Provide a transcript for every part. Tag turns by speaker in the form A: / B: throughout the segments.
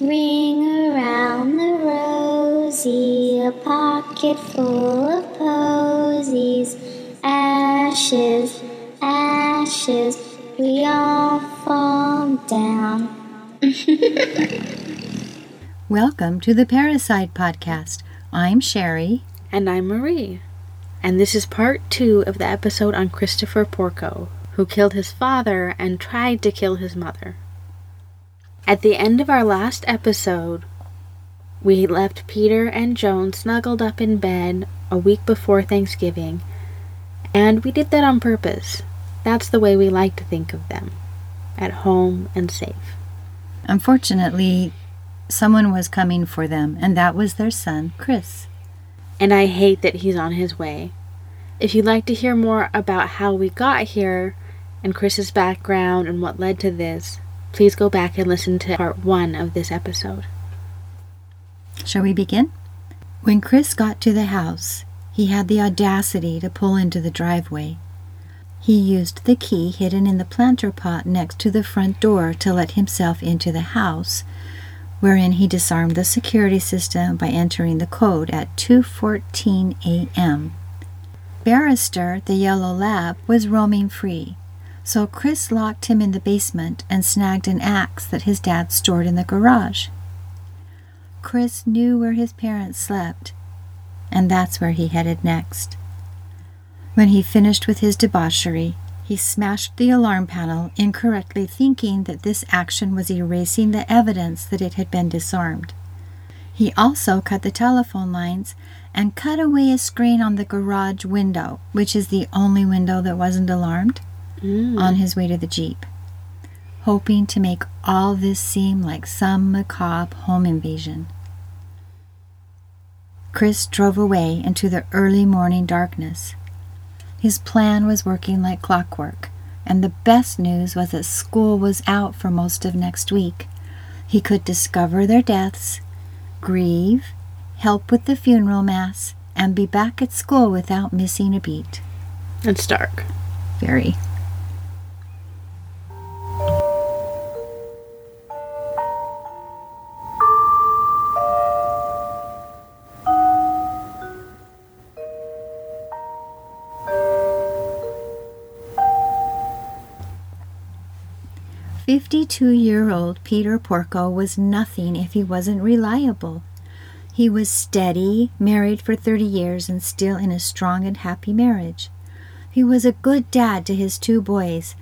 A: Ring around the rosy, a pocket full of posies. Ashes, ashes, we all fall down.
B: Welcome to the Parasite Podcast. I'm Sherry.
C: And I'm Marie. And this is part two of the episode on Christopher Porco, who killed his father and tried to kill his mother. At the end of our last episode, we left Peter and Joan snuggled up in bed a week before Thanksgiving, and we did that on purpose. That's the way we like to think of them at home and safe.
B: Unfortunately, someone was coming for them, and that was their son, Chris.
C: And I hate that he's on his way. If you'd like to hear more about how we got here and Chris's background and what led to this, please go back and listen to part one of this episode.
B: Shall we begin? When Chris got to the house, he had the audacity to pull into the driveway. He used the key hidden in the planter pot next to the front door to let himself into the house, wherein he disarmed the security system by entering the code at 2:14 a.m. Barrister, the yellow lab, was roaming free, so Chris locked him in the basement and snagged an axe that his dad stored in the garage. Chris knew where his parents slept, and that's where he headed next. When he finished with his debauchery, he smashed the alarm panel, incorrectly thinking that this action was erasing the evidence that it had been disarmed. He also cut the telephone lines and cut away a screen on the garage window, which is the only window that wasn't alarmed,
C: Mm.
B: on his way to the Jeep, hoping to make all this seem like some macabre home invasion. Chris drove away into the early morning darkness. His plan was working like clockwork, and the best news was that school was out for most of next week. He could discover their deaths, grieve, help with the funeral mass, and be back at school without missing a beat.
C: It's dark.
B: Very. Fifty-two year old Peter Porco was nothing if he wasn't reliable. He was steady, married for thirty years, and still in a strong and happy marriage. He was a good dad to his two boys,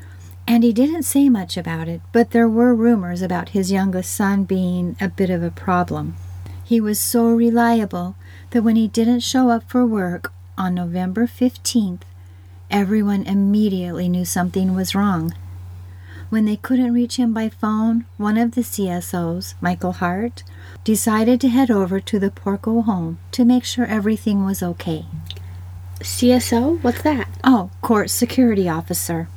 B: and he didn't say much about it, but there were rumors about his youngest son being a bit of a problem. He was so reliable that when he didn't show up for work on November 15th, everyone immediately knew something was wrong. When they couldn't reach him by phone, one of the CSOs, Michael Hart, decided to head over to the Porco home to make sure everything was okay.
C: CSO? What's that?
B: Oh, court security officer.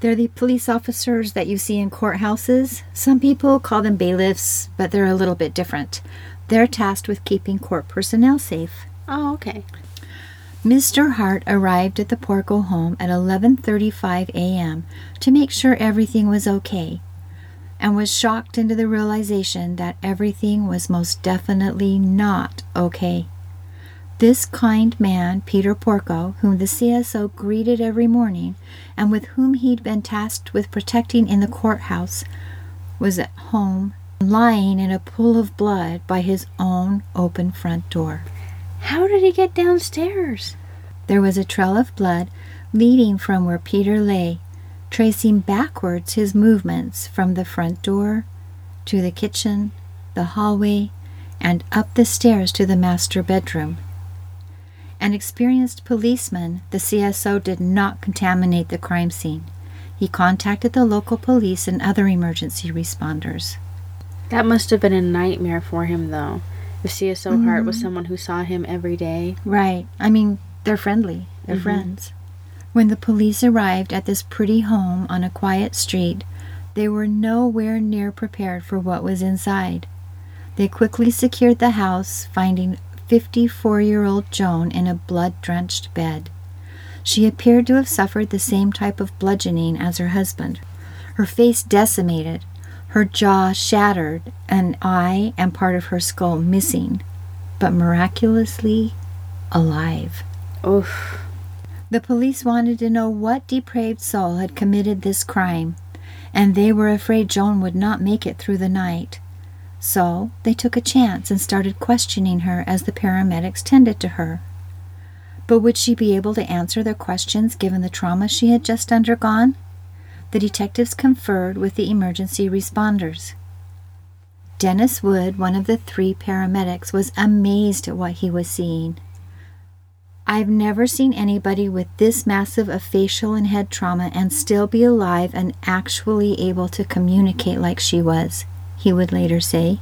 B: They're the police officers that you see in courthouses. Some people call them bailiffs, but they're a little bit different. They're tasked with keeping court personnel safe.
C: Oh, okay.
B: Mr. Hart arrived at the Porco home at 11:35 a.m. to make sure everything was okay and was shocked into the realization that everything was most definitely not okay. This kind man, Peter Porco, whom the CSO greeted every morning and with whom he'd been tasked with protecting in the courthouse, was at home, lying in a pool of blood by his own open front door.
C: How did he get downstairs?
B: There was a trail of blood leading from where Peter lay, tracing backwards his movements from the front door to the kitchen, the hallway, and up the stairs to the master bedroom. An experienced policeman, the CSO did not contaminate the crime scene. He contacted the local police and other emergency responders.
C: That must have been a nightmare for him, though. If CSO Hart was someone who saw him every day.
B: Right. I mean, they're friendly. They're
C: Mhm.
B: friends. When the police arrived at this pretty home on a quiet street, they were nowhere near prepared for what was inside. They quickly secured the house, finding 54 year old Joan in a blood drenched bed. She appeared to have suffered the same type of bludgeoning as her husband. Her face decimated, her jaw shattered, an eye and part of her skull missing, but miraculously alive.
C: Oof.
B: The police wanted to know what depraved soul had committed this crime, and they were afraid Joan would not make it through the night. So they took a chance and started questioning her as the paramedics tended to her. But would she be able to answer their questions given the trauma she had just undergone? The detectives conferred with the emergency responders. Dennis Wood, one of the three paramedics, was amazed at what he was seeing. I've never seen anybody with this massive of facial and head trauma and still be alive and actually able to communicate like she was, he would later say.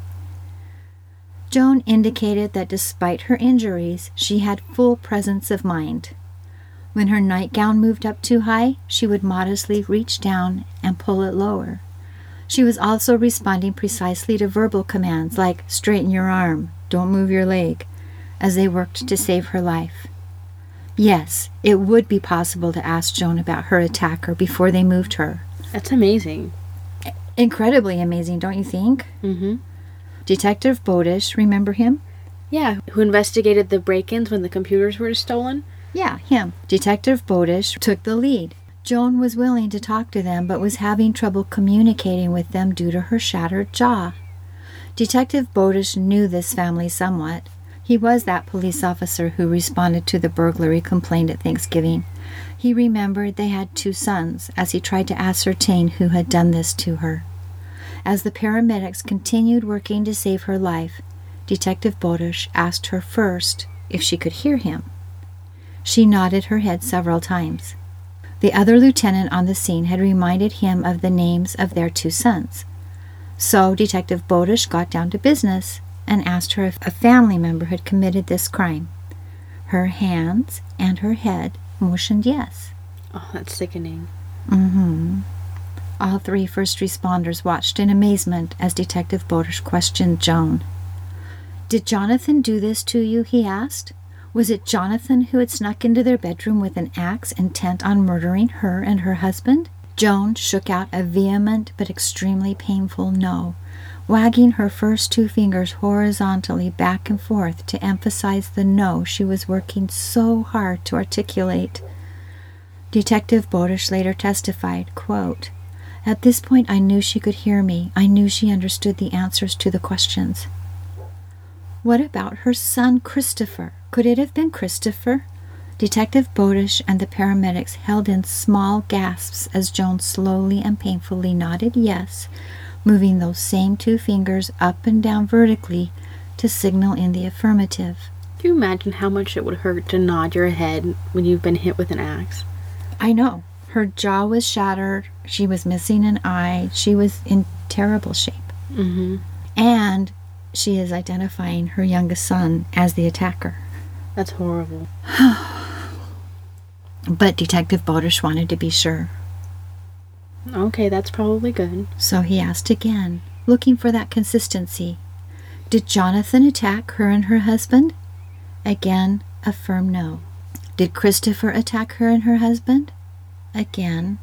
B: Joan indicated that despite her injuries, she had full presence of mind. When her nightgown moved up too high, she would modestly reach down and pull it lower. She was also responding precisely to verbal commands like straighten your arm, don't move your leg, as they worked to save her life. Yes, it would be possible to ask Joan about her attacker before they moved her.
C: That's amazing.
B: Incredibly amazing, don't you think?
C: Mm-hmm.
B: Detective Bowdish, remember him?
C: Yeah, who investigated the break-ins when the computers were stolen?
B: Yeah, him. Detective Bowdish took the lead. Joan was willing to talk to them, but was having trouble communicating with them due to her shattered jaw. Detective Bowdish knew this family somewhat. He was that police officer who responded to the burglary complaint at Thanksgiving. He remembered they had two sons as he tried to ascertain who had done this to her. As the paramedics continued working to save her life, Detective Bowdish asked her first if she could hear him. She nodded her head several times. The other lieutenant on the scene had reminded him of the names of their two sons. So Detective Bowdish got down to business and asked her if a family member had committed this crime. Her hands and her head motioned yes.
C: Oh, that's sickening.
B: Mm-hmm. All three first responders watched in amazement as Detective Bowdish questioned Joan. Did Jonathan do this to you? he asked. Was it Jonathan who had snuck into their bedroom with an axe intent on murdering her and her husband? Joan shook out a vehement but extremely painful no, wagging her first two fingers horizontally back and forth to emphasize the no she was working so hard to articulate. Detective Bowdish later testified, quote, At this point I knew she could hear me. I knew she understood the answers to the questions. What about her son Christopher? Could it have been Christopher? Detective Bowdish and the paramedics held in small gasps as Joan slowly and painfully nodded yes, moving those same two fingers up and down vertically to signal in the affirmative.
C: Can you imagine how much it would hurt to nod your head when you've been hit with an axe?
B: I know. Her jaw was shattered. She was missing an eye. She was in terrible shape.
C: Mm-hmm.
B: And she is identifying her youngest son as the attacker.
C: That's horrible.
B: But Detective Bowdish wanted to be sure.
C: Okay, that's probably good.
B: So he asked again, looking for that consistency. Did Jonathan attack her and her husband? Again, a firm no. Did Christopher attack her and her husband? Again,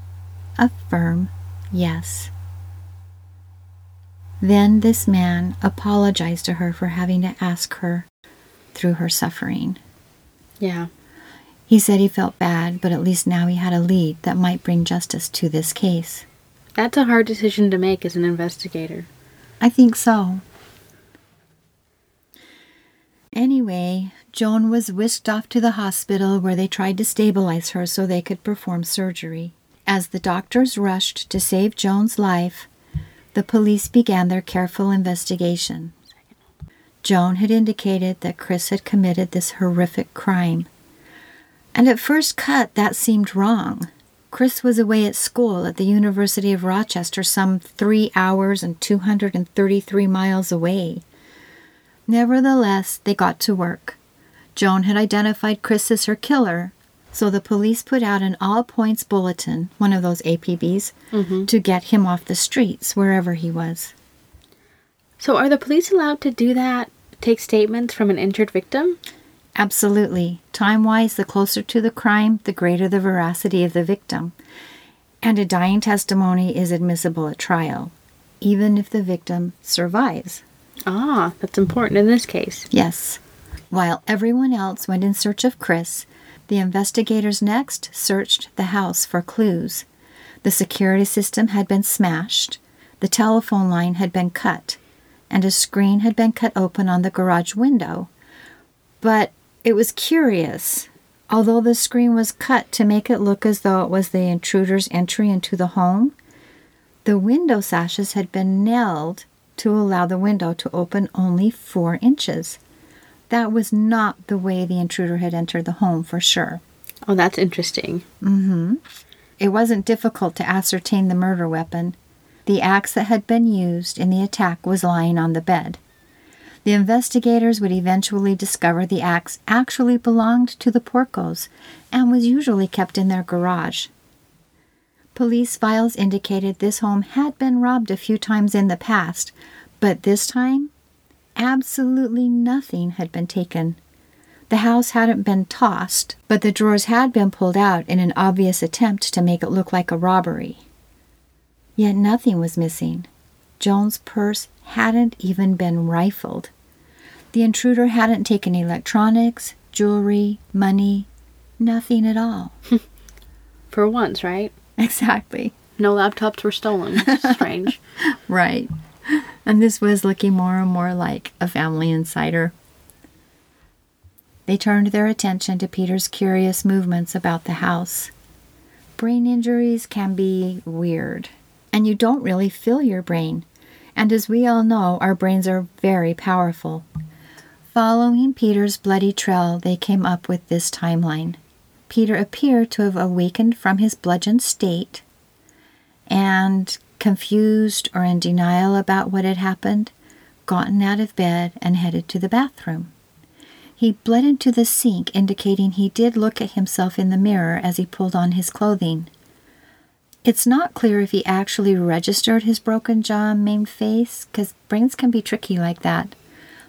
B: a firm yes. Then this man apologized to her for having to ask her through her suffering.
C: Yeah.
B: He said he felt bad, but at least now he had a lead that might bring justice to this case.
C: That's a hard decision to make as an investigator.
B: I think so. Anyway, Joan was whisked off to the hospital where they tried to stabilize her so they could perform surgery. As the doctors rushed to save Joan's life, the police began their careful investigation. Joan had indicated that Chris had committed this horrific crime. And at first cut, that seemed wrong. Chris was away at school at the University of Rochester, some three hours and 233 miles away. Nevertheless, they got to work. Joan had identified Chris as her killer, so the police put out an all points bulletin, one of those APBs,
C: Mm-hmm.
B: to get him off the streets wherever he was.
C: So, are the police allowed to do that? Take statements from an injured victim?
B: Absolutely. Time wise, the closer to the crime, the greater the veracity of the victim. And a dying testimony is admissible at trial, even if the victim survives.
C: Ah, that's important in this case.
B: Yes. While everyone else went in search of Chris, the investigators next searched the house for clues. The security system had been smashed, the telephone line had been cut, and a screen had been cut open on the garage window. But it was curious. Although the screen was cut to make it look as though it was the intruder's entry into the home, the window sashes had been nailed to allow the window to open only four inches. That was not the way the intruder had entered the home for sure.
C: Oh, that's interesting.
B: Mm-hmm. It wasn't difficult to ascertain the murder weapon. The axe that had been used in the attack was lying on the bed. The investigators would eventually discover the axe actually belonged to the Porcos and was usually kept in their garage. Police files indicated this home had been robbed a few times in the past, but this time, absolutely nothing had been taken. The house hadn't been tossed, but the drawers had been pulled out in an obvious attempt to make it look like a robbery. Yet nothing was missing. Joan's purse hadn't even been rifled. The intruder hadn't taken electronics, jewelry, money, nothing at all.
C: For once, right?
B: Exactly.
C: No laptops were stolen. Strange.
B: Right. And this was looking more and more like a family insider. They turned their attention to Peter's curious movements about the house. Brain injuries can be weird, and you don't really feel your brain. And as we all know, our brains are very powerful. Following Peter's bloody trail, they came up with this timeline. Peter appeared to have awakened from his bludgeoned state and, confused or in denial about what had happened, gotten out of bed and headed to the bathroom. He bled into the sink, indicating he did look at himself in the mirror as he pulled on his clothing. It's not clear if he actually registered his broken jaw and maimed face, because brains can be tricky like that.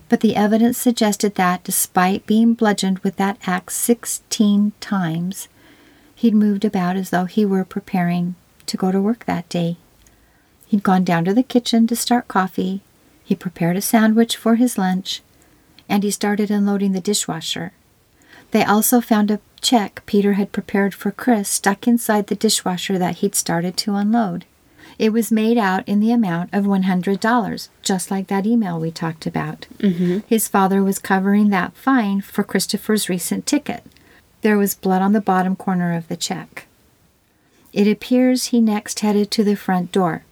B: But the evidence suggested that, despite being bludgeoned with that axe 16 times, he'd moved about as though he were preparing to go to work that day. He'd gone down to the kitchen to start coffee, he prepared a sandwich for his lunch, and he started unloading the dishwasher. They also found a check Peter had prepared for Chris stuck inside the dishwasher that he'd started to unload. It was made out in the amount of $100, just like that email we talked about.
C: Mm-hmm.
B: His father was covering that fine for Christopher's recent ticket. There was blood on the bottom corner of the check. It appears he next headed to the front door.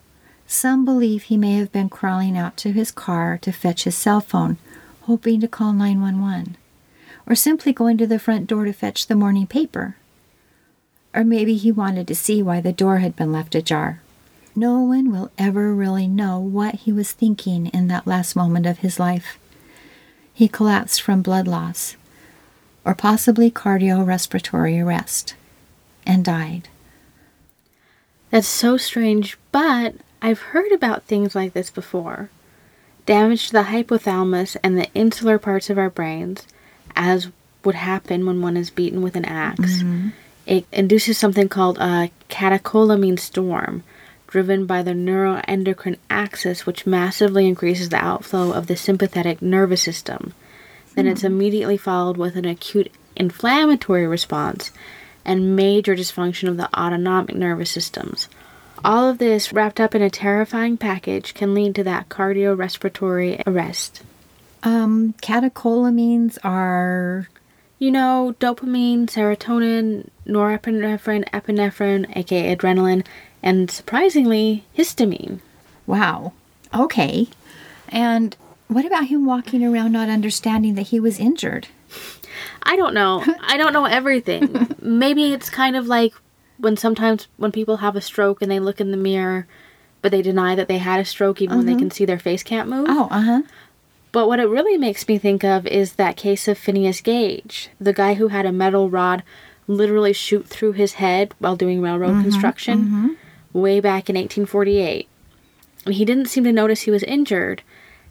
B: Some believe he may have been crawling out to his car to fetch his cell phone, hoping to call 911, or simply going to the front door to fetch the morning paper. Or maybe he wanted to see why the door had been left ajar. No one will ever really know what he was thinking in that last moment of his life. He collapsed from blood loss, or possibly cardiorespiratory arrest, and died.
C: That's so strange, but I've heard about things like this before. Damage to the hypothalamus and the insular parts of our brains, as would happen when one is beaten with an ax mm-hmm. It induces something called a catecholamine storm, driven by the neuroendocrine axis, which massively increases the outflow of the sympathetic nervous system. Then it's mm-hmm. immediately followed with an acute inflammatory response and major dysfunction of the autonomic nervous systems. All of this wrapped up in a terrifying package can lead to that cardiorespiratory arrest.
B: Um, catecholamines are
C: You know, dopamine, serotonin, norepinephrine, epinephrine, aka adrenaline, and surprisingly, histamine.
B: wow. Okay. And what about him walking around not understanding that he was injured?
C: I don't know. I don't know everything. Maybe it's kind of like when sometimes when people have a stroke and they look in the mirror, but they deny that they had a stroke even when they can see their face can't move.
B: Oh, uh huh.
C: But what it really makes me think of is that case of Phineas Gage, the guy who had a metal rod literally shoot through his head while doing railroad construction way back in 1848. And he didn't seem to notice he was injured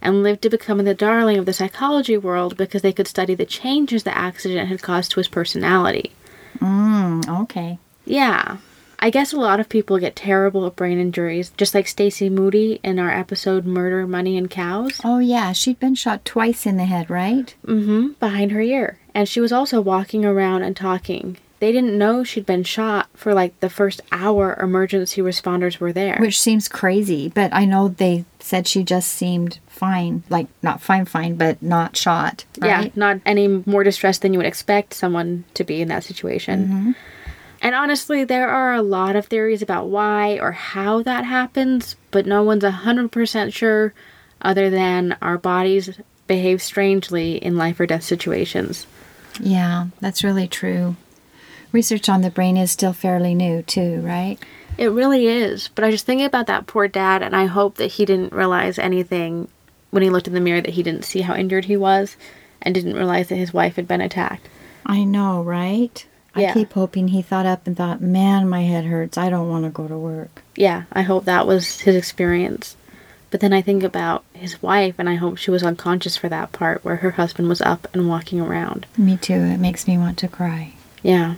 C: and lived to become the darling of the psychology world because they could study the changes the accident had caused to his personality.
B: Mm, okay.
C: Yeah. I guess a lot of people get terrible brain injuries, just like Stacy Moody in our episode Murder, Money, and Cows.
B: Oh, yeah, she'd been shot twice in the head, right?
C: Mm-hmm, behind her ear. And she was also walking around and talking. They didn't know she'd been shot for like the first hour emergency responders were there.
B: Which seems crazy, but I know they said she just seemed fine. Like, not fine, fine, but not shot.
C: Yeah, not any more distressed than you would expect someone to be in that situation. And honestly, there are a lot of theories about why or how that happens, but no one's 100% sure other than our bodies behave strangely in life or death situations.
B: Yeah, that's really true. Research on the brain is still fairly new, too, right?
C: It really is. But I just think about that poor dad, and I hope that he didn't realize anything when he looked in the mirror that he didn't see how injured he was and didn't realize that his wife had been attacked.
B: I know, right? I keep hoping he thought up and thought, man, my head hurts. I don't want to go to work.
C: yeah, I hope that was his experience. But then I think about his wife, and I hope she was unconscious for that part where her husband was up and walking around.
B: Me too. It makes me want to cry.
C: Yeah.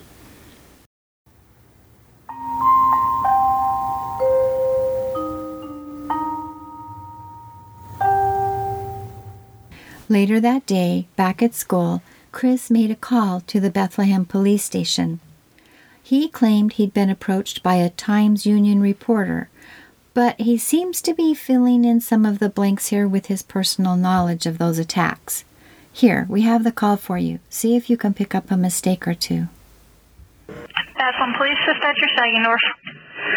B: Later that day, back at school, Chris made a call to the Bethlehem police station. He claimed he'd been approached by a Times Union reporter, but he seems to be filling in some of the blanks here with his personal knowledge of those attacks. Here, we have the call for you. See if you can pick up a mistake or two.
D: Bethlehem Police Dispatcher, Sagendorf.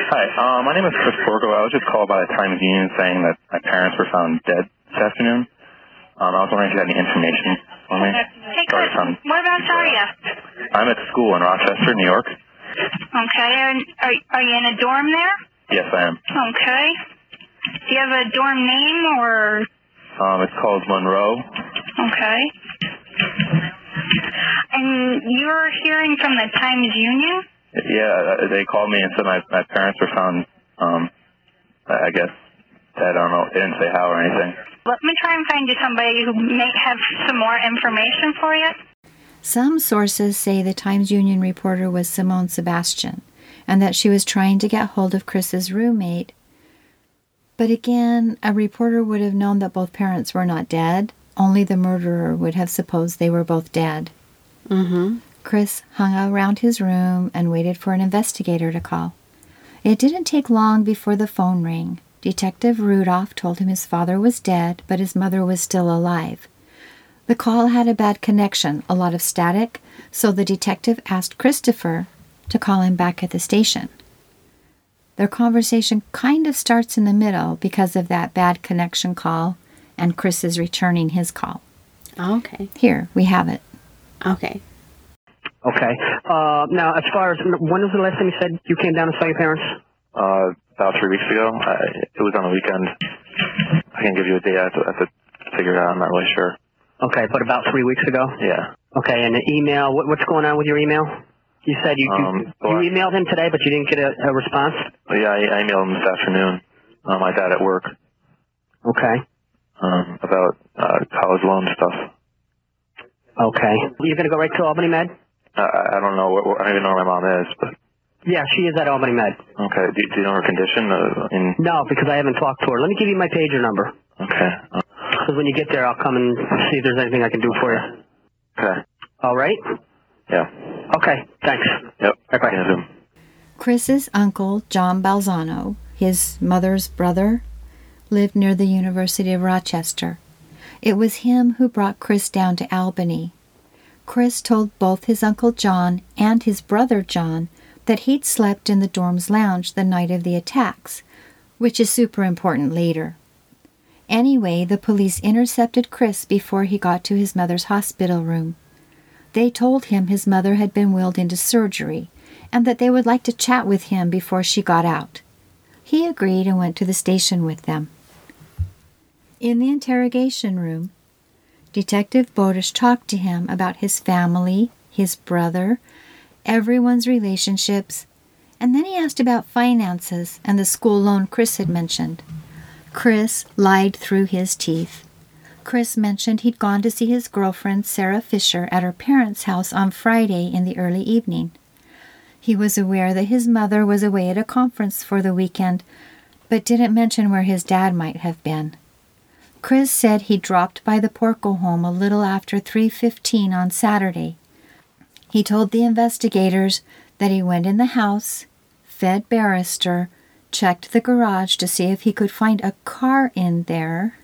E: Hi, uh, my name is Chris Porco. I was just called by the Times Union saying that my parents were found dead this afternoon. Um, I was wondering if you had any information for me. Sorry, Tom.
D: whereabouts are you?
E: I'm at school in Rochester, New York.
D: Okay, and are, are you in a dorm there?
E: Yes, I am.
D: Okay. Do you have a dorm name or,
E: Um, it's called Monroe.
D: okay. And you're hearing from the Times Union?
E: Yeah, uh, they called me and said my, my parents were found, um, I I guess. I don't know. They didn't say how or anything.
D: Let me try and find you somebody who may have some more information for you.
B: Some sources say the Times Union reporter was Simone Sebastian and that she was trying to get hold of Chris's roommate. But again, a reporter would have known that both parents were not dead. Only the murderer would have supposed they were both dead.
C: Mm-hmm.
B: Chris hung around his room and waited for an investigator to call. It didn't take long before the phone rang. Detective Rudolph told him his father was dead, but his mother was still alive. The call had a bad connection, a lot of static, so the detective asked Christopher to call him back at the station. Their conversation kind of starts in the middle because of that bad connection call, and Chris is returning his call.
C: Okay.
B: Here, we have it.
C: Okay.
F: Okay. Uh, now, as far as when was the last time you said you came down to saw your parents?
E: Uh, about three weeks ago. I, it was on the weekend. I can give you a date. I have to, I have to figure it out. I'm not really sure.
F: Okay, but about three weeks ago.
E: Yeah.
F: Okay, and the email. What, what's going on with your email? You said you
E: Um,
F: you,
E: well,
F: you emailed him today, but you didn't get a, a response.
E: Yeah, I, I emailed him this afternoon. Uh, my dad at work
F: Okay.
E: um, about uh, college loan stuff.
F: Okay. You're gonna go right to Albany Med?
E: I- I, I don't know. I don't even know where my mom is. But
F: Yeah, she is at Albany Med.
E: okay. Do, do you know her condition? Uh, in,
F: No, because I haven't talked to her. Let me give you my pager number.
E: okay. Uh,
F: Because when you get there, I'll come and see if there's anything I can do for you.
E: okay.
F: All right.
E: Yeah.
F: Okay. Thanks.
E: Yep.
F: Bye-bye.
E: Yeah,
B: Chris's uncle, John Balzano, his mother's brother, lived near the University of Rochester. It was him who brought Chris down to Albany. Chris told both his Uncle John and his brother John that he'd slept in the dorm's lounge the night of the attacks, which is super important later. Anyway, the police intercepted Chris before he got to his mother's hospital room. They told him his mother had been wheeled into surgery and that they would like to chat with him before she got out. He agreed and went to the station with them. In the interrogation room, Detective Bowdish talked to him about his family, his brother, everyone's relationships, and then he asked about finances and the school loan Chris had mentioned. Chris lied through his teeth. Chris mentioned he'd gone to see his girlfriend Sarah Fisher at her parents' house on Friday in the early evening. He was aware that his mother was away at a conference for the weekend, but didn't mention where his dad might have been. Chris said he dropped by the Porco home a little after 3:15 on Saturday. He told the investigators that he went in the house, fed Barrister, checked the garage to see if he could find a car in there,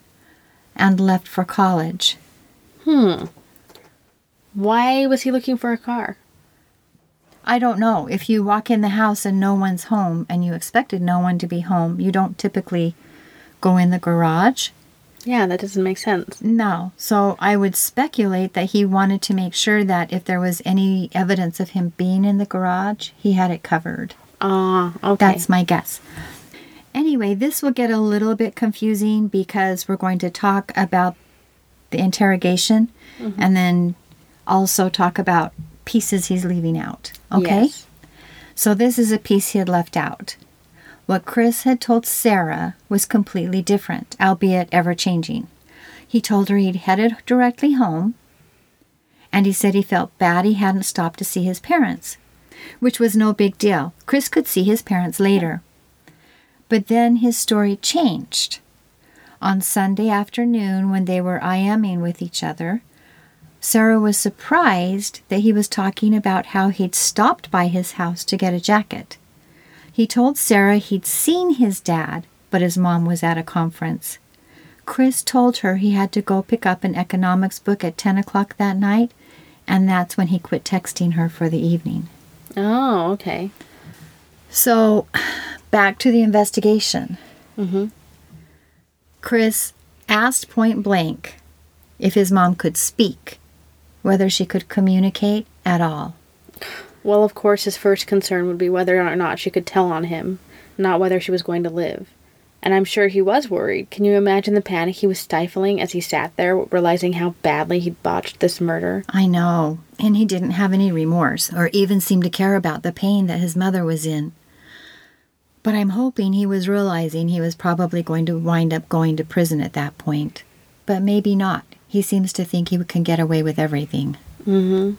B: and left for college.
C: Hmm. Why was he looking for a car?
B: I don't know. If you walk in the house and no one's home and you expected no one to be home, you don't typically go in the garage.
C: Yeah, that doesn't make sense.
B: No. So I would speculate that he wanted to make sure that if there was any evidence of him being in the garage, he had it covered.
C: Ah, okay.
B: That's my guess. Anyway, this will get a little bit confusing because we're going to talk about the interrogation and then also talk about pieces he's leaving out. Okay?
C: Yes.
B: So this is a piece he had left out. What Chris had told Sarah was completely different, albeit ever changing. He told her he'd headed directly home, and he said he felt bad he hadn't stopped to see his parents, which was no big deal. Chris could see his parents later. But then his story changed. On Sunday afternoon, when they were IMing with each other, Sarah was surprised that he was talking about how he'd stopped by his house to get a jacket. He told Sarah he'd seen his dad, but his mom was at a conference. Chris told her he had to go pick up an economics book at 10 o'clock that night, and that's when he quit texting her for the evening.
C: Oh, okay.
B: So, back to the investigation.
C: Mm-hmm.
B: Chris asked point blank if his mom could speak, whether she could communicate at all.
C: Well, of course, his first concern would be whether or not she could tell on him, not whether she was going to live. And I'm sure he was worried. Can you imagine the panic he was stifling as he sat there, realizing how badly he'd botched this murder?
B: I know, and he didn't have any remorse or even seem to care about the pain that his mother was in. But I'm hoping he was realizing he was probably going to wind up going to prison at that point. But maybe not. He seems to think he can get away with everything.
C: Mm-hmm.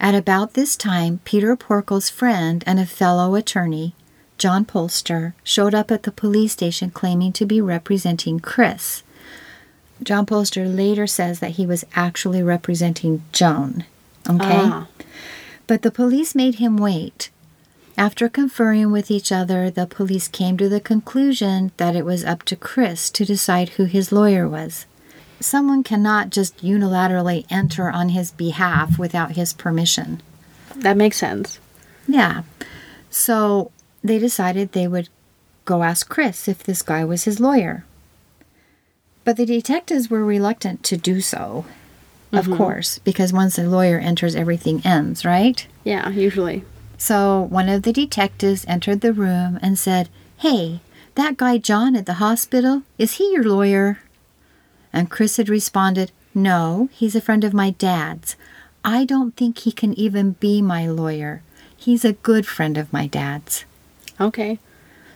B: At about this time, Peter Porco's friend and a fellow attorney, John Polster, showed up at the police station claiming to be representing Chris. John Polster later says that he was actually representing Joan. Okay?
C: Ah.
B: But the police made him wait. After conferring with each other, the police came to the conclusion that it was up to Chris to decide who his lawyer was. Someone cannot just unilaterally enter on his behalf without his permission.
C: That makes sense.
B: Yeah. So they decided they would go ask Chris if this guy was his lawyer. But the detectives were reluctant to do so, of mm-hmm. course, because once a lawyer enters, everything ends, right?
C: Yeah, usually.
B: So one of the detectives entered the room and said, Hey, that guy John at the hospital, is he your lawyer? And Chris had responded, No, he's a friend of my dad's. I don't think he can even be my lawyer. He's a good friend of my dad's.
C: Okay.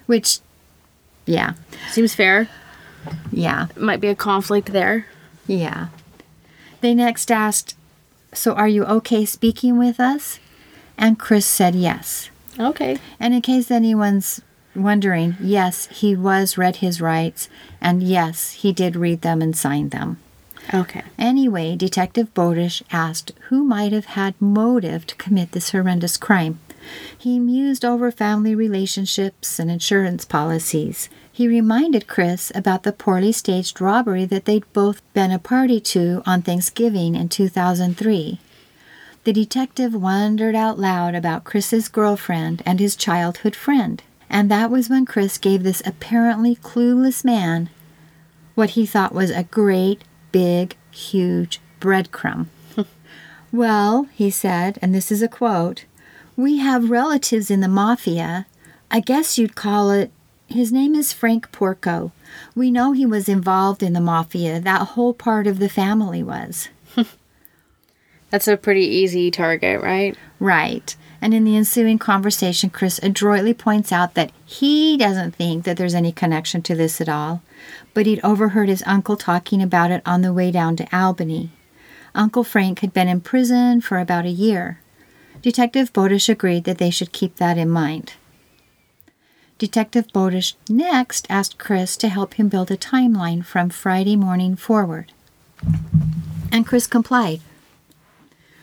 B: Which, yeah,
C: Seems fair.
B: yeah,
C: Might be a conflict there.
B: yeah. They next asked, So are you okay speaking with us? And Chris said yes.
C: Okay.
B: And in case anyone's wondering, yes, he was read his rights, and yes, he did read them and sign them.
C: Okay.
B: Anyway, Detective Bowdish asked who might have had motive to commit this horrendous crime. He mused over family relationships and insurance policies. He reminded Chris about the poorly staged robbery that they'd both been a party to on Thanksgiving in 2003. The detective wondered out loud about Chris's girlfriend and his childhood friend, and that was when Chris gave this apparently clueless man what he thought was a great, big, huge breadcrumb. well, he said, and this is a quote We have relatives in the mafia. I guess you'd call it. His name is Frank Porco. We know he was involved in the mafia. That whole part of the family was.
C: That's a pretty easy target, right?
B: Right. And in the ensuing conversation, Chris adroitly points out that he doesn't think that there's any connection to this at all, but he'd overheard his uncle talking about it on the way down to Albany. Uncle Frank had been in prison for about a year. Detective Bowdish agreed that they should keep that in mind. Detective Bowdish next asked Chris to help him build a timeline from Friday morning forward. And Chris complied.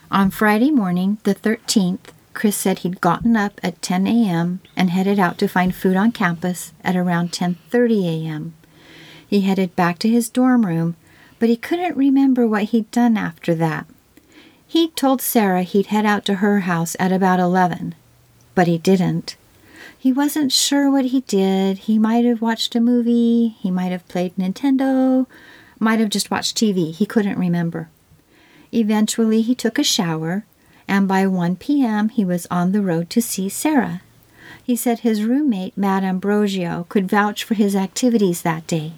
B: On Friday morning, the 13th, Chris said he'd gotten up at 10 a.m. and headed out to find food on campus at around 10:30 a.m. He headed back to his dorm room, but he couldn't remember what he'd done after that. He told Sarah he'd head out to her house at about 11, but he didn't. He wasn't sure what he did. He might have watched a movie, he might have played Nintendo, might have just watched TV. He couldn't remember. Eventually, he took a shower, and by 1 p.m., he was on the road to see Sarah. He said his roommate, Matt Ambrosio, could vouch for his activities that day.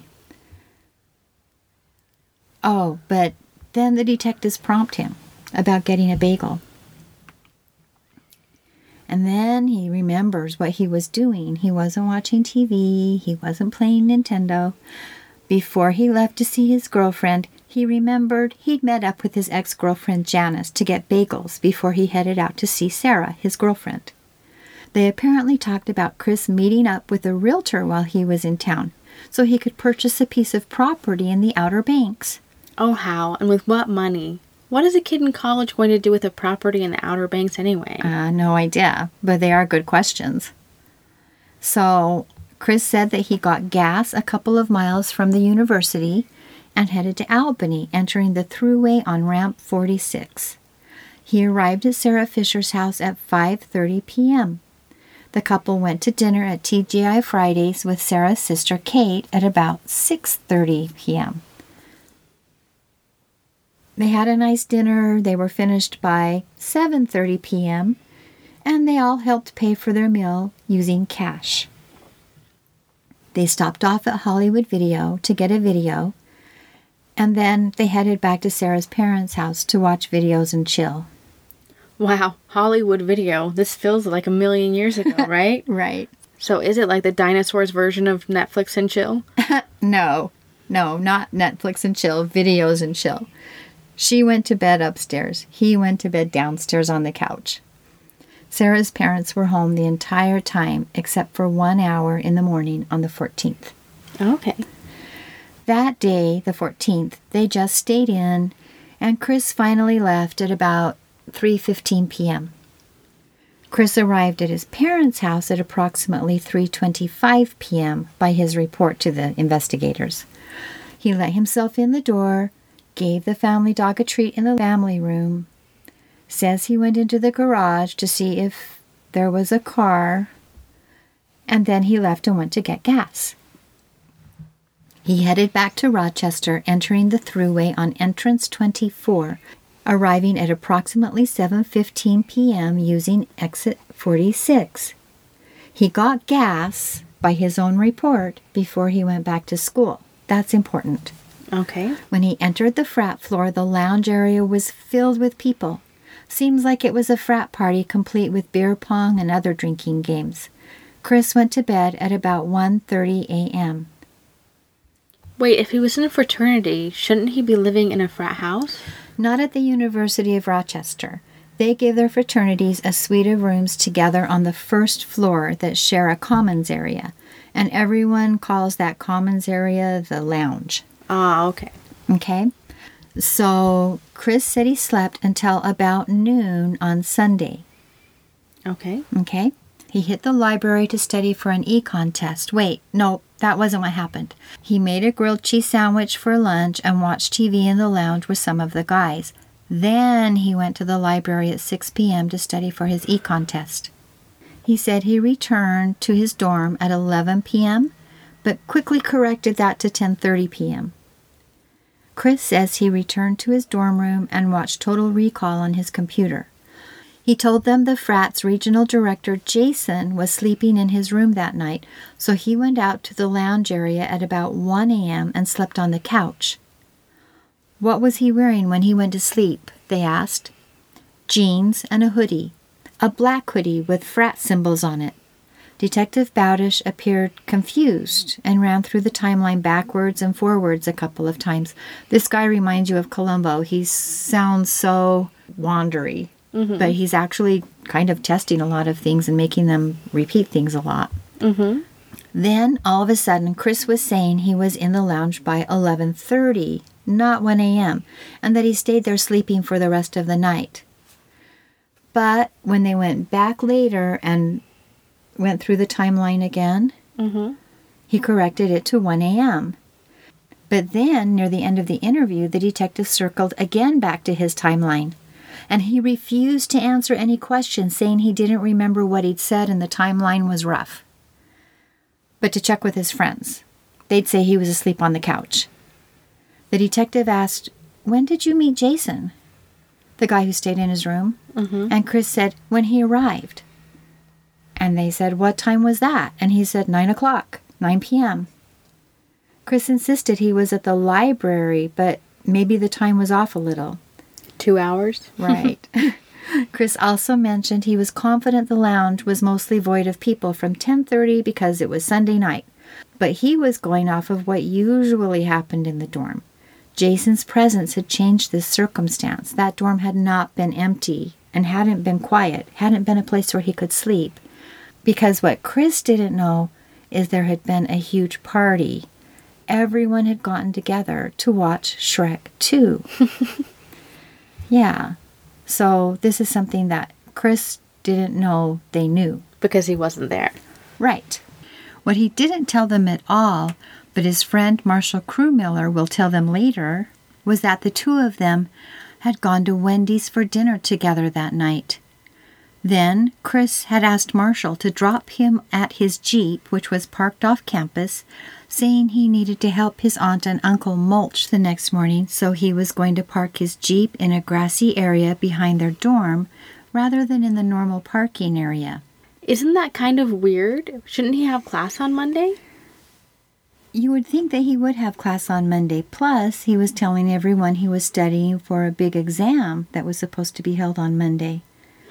B: Oh, but then the detectives prompt him about getting a bagel. And then he remembers what he was doing. He wasn't watching TV, he wasn't playing Nintendo. Before he left to see his girlfriend, he remembered he'd met up with his ex girlfriend Janice to get bagels before he headed out to see Sarah, his girlfriend. They apparently talked about Chris meeting up with a realtor while he was in town so he could purchase a piece of property in the Outer Banks.
C: Oh, how? And with what money? What is a kid in college going to do with a property in the Outer Banks anyway?
B: Uh, no idea, but they are good questions. So, Chris said that he got gas a couple of miles from the university and headed to Albany, entering the thruway on ramp 46. He arrived at Sarah Fisher's house at 5:30 p.m. The couple went to dinner at TGI Fridays with Sarah's sister Kate at about 6:30 p.m. They had a nice dinner. They were finished by 7:30 p.m. and they all helped pay for their meal using cash. They stopped off at Hollywood Video to get a video, and then they headed back to Sarah's parents' house to watch videos and chill.
C: Wow, Hollywood Video. This feels like a million years ago, right?
B: Right.
C: so is it like the dinosaurs version of Netflix and chill?
B: No, no, not Netflix and chill, videos and chill. She went to bed upstairs. He went to bed downstairs on the couch. Sarah's parents were home the entire time except for one hour in the morning on the 14th.
C: Okay.
B: That day, the 14th, they just stayed in, and Chris finally left at about 3:15 p.m. Chris arrived at his parents' house at approximately 3:25 p.m. by his report to the investigators. He let himself in the door, gave the family dog a treat in the family room, says he went into the garage to see if there was a car, and then he left and went to get gas. He headed back to Rochester, entering the thruway on entrance 24, arriving at approximately 7:15 p.m. using exit 46. He got gas by his own report before he went back to school. That's important.
C: Okay.
B: When he entered the frat floor, the lounge area was filled with people. Seems like it was a frat party complete with beer pong and other drinking games. Chris went to bed at about 1:30 a.m.
C: Wait, if he was in a fraternity, shouldn't he be living in a frat house?
B: Not at the University of Rochester. They give their fraternities a suite of rooms together on the first floor that share a commons area, and everyone calls that commons area the lounge.
C: Ah, okay.
B: Okay? So Chris said he slept until about noon on Sunday.
C: Okay.
B: Okay? He hit the library to study for an econ test. Wait, no, that wasn't what happened. He made a grilled cheese sandwich for lunch and watched TV in the lounge with some of the guys. Then he went to the library at 6 p.m. to study for his econ test. He said he returned to his dorm at 11 p.m., but quickly corrected that to 10:30 p.m. Chris says he returned to his dorm room and watched Total Recall on his computer. He told them the frat's regional director, Jason, was sleeping in his room that night, so he went out to the lounge area at about 1 a.m. and slept on the couch. What was he wearing when he went to sleep? They asked. Jeans and a hoodie, a black hoodie with frat symbols on it. Detective Bowdish appeared confused and ran through the timeline backwards and forwards a couple of times. This guy reminds you of Columbo. He sounds so wandery. But he's actually kind of testing a lot of things and making them repeat things a lot.
C: Mm-hmm.
B: Then all of a sudden, Chris was saying he was in the lounge by 11:30, not 1 a.m., and that he stayed there sleeping for the rest of the night. But when they went back later and went through the timeline again,
C: Mm-hmm.
B: he corrected it to 1 a.m. But then, near the end of the interview, the detective circled again back to his timeline. And he refused to answer any questions, saying he didn't remember what he'd said and the timeline was rough. But to check with his friends, they'd say he was asleep on the couch. The detective asked, When did you meet Jason? The guy who stayed in his room. Mm-hmm. And Chris said, When he arrived. And they said, What time was that? And he said, 9 o'clock, 9 p.m. Chris insisted he was at the library, but maybe the time was off a little.
C: Two hours.
B: Right. Chris also mentioned he was confident the lounge was mostly void of people from 10:30 because it was Sunday night. But he was going off of what usually happened in the dorm. Jason's presence had changed this circumstance. That dorm had not been empty and hadn't been quiet, hadn't been a place where he could sleep. Because what Chris didn't know is there had been a huge party. Everyone had gotten together to watch Shrek 2. yeah. So this is something that Chris didn't know they knew.
C: Because he wasn't there.
B: Right. What he didn't tell them at all, but his friend Marshall Crewmiller will tell them later, was that the two of them had gone to Wendy's for dinner together that night. Then Chris had asked Marshall to drop him at his Jeep, which was parked off campus, saying he needed to help his aunt and uncle mulch the next morning, so he was going to park his Jeep in a grassy area behind their dorm rather than in the normal parking area.
C: Isn't that kind of weird? Shouldn't he have class on Monday?
B: You would think that he would have class on Monday. Plus, he was telling everyone he was studying for a big exam that was supposed to be held on Monday.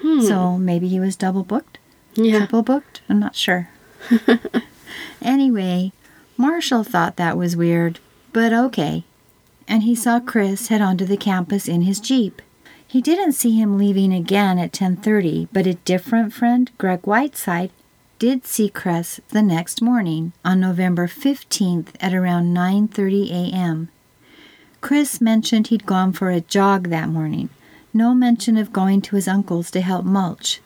B: Hmm. So maybe he was double booked?
C: Yeah.
B: Triple booked? I'm not sure. anyway, Marshall thought that was weird, but okay. And he saw Chris head onto the campus in his Jeep. He didn't see him leaving again at 10:30, but a different friend, Greg Whiteside, did see Chris the next morning on November 15th at around 9:30 a.m. Chris mentioned he'd gone for a jog that morning. No mention of going to his uncle's to help mulch.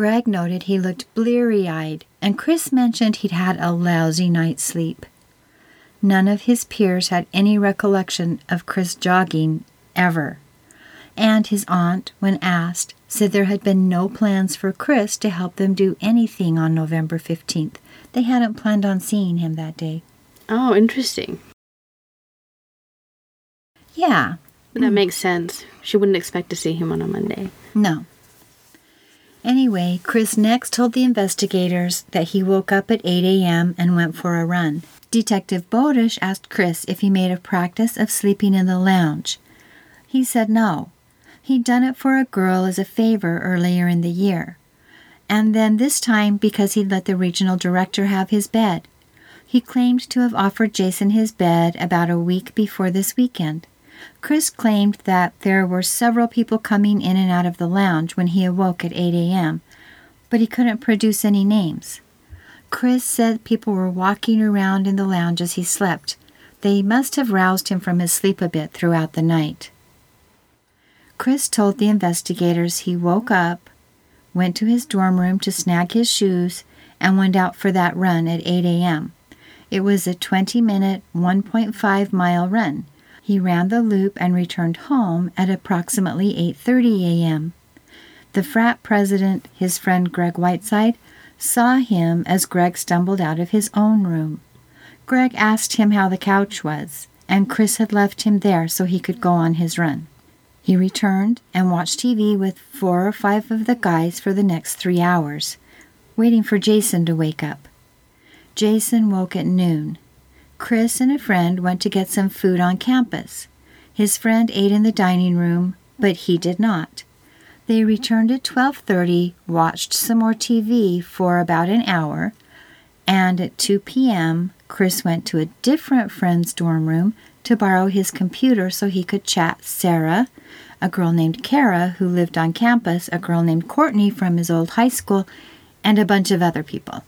B: Greg noted he looked bleary eyed, and Chris mentioned he'd had a lousy night's sleep. None of his peers had any recollection of Chris jogging ever. And his aunt, when asked, said there had been no plans for Chris to help them do anything on November 15th. They hadn't planned on seeing him that day.
C: Oh, interesting.
B: Yeah,
C: That hmm. makes sense. She wouldn't expect to see him on a Monday.
B: No. Anyway, Chris next told the investigators that he woke up at 8 a.m. and went for a run. Detective Bowdish asked Chris if he made a practice of sleeping in the lounge. He said no. He'd done it for a girl as a favor earlier in the year. And then this time because he'd let the regional director have his bed. He claimed to have offered Jason his bed about a week before this weekend. Chris claimed that there were several people coming in and out of the lounge when he awoke at 8 a.m., but he couldn't produce any names. Chris said people were walking around in the lounge as he slept. They must have roused him from his sleep a bit throughout the night. Chris told the investigators he woke up, went to his dorm room to snag his shoes, and went out for that run at 8 a.m. It was a 20 minute, 1.5 mile run. He ran the loop and returned home at approximately 8:30 a.m. The frat president, his friend Greg Whiteside, saw him as Greg stumbled out of his own room. Greg asked him how the couch was, and Chris had left him there so he could go on his run. He returned and watched TV with four or five of the guys for the next three hours, waiting for Jason to wake up. Jason woke at noon. Chris and a friend went to get some food on campus. His friend ate in the dining room, but he did not. They returned at 12:30, watched some more TV for about an hour, and at 2 p.m., Chris went to a different friend's dorm room to borrow his computer so he could chat Sarah, a girl named Kara who lived on campus, a girl named Courtney from his old high school, and a bunch of other people,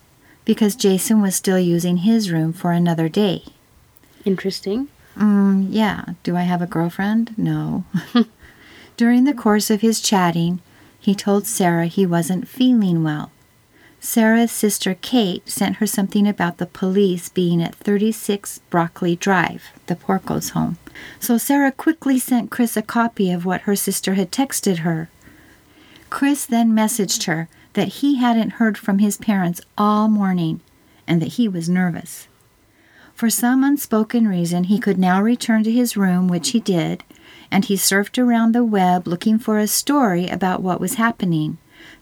B: because Jason was still using his room for another day.
C: Interesting.
B: Mm, yeah. Do I have a girlfriend? No. During the course of his chatting, he told Sarah he wasn't feeling well. Sarah's sister Kate sent her something about the police being at 36 Brockley Drive, the Porco's home. So Sarah quickly sent Chris a copy of what her sister had texted her. Chris then messaged her that he hadn't heard from his parents all morning and that he was nervous. For some unspoken reason, he could now return to his room, which he did, and he surfed around the web looking for a story about what was happening.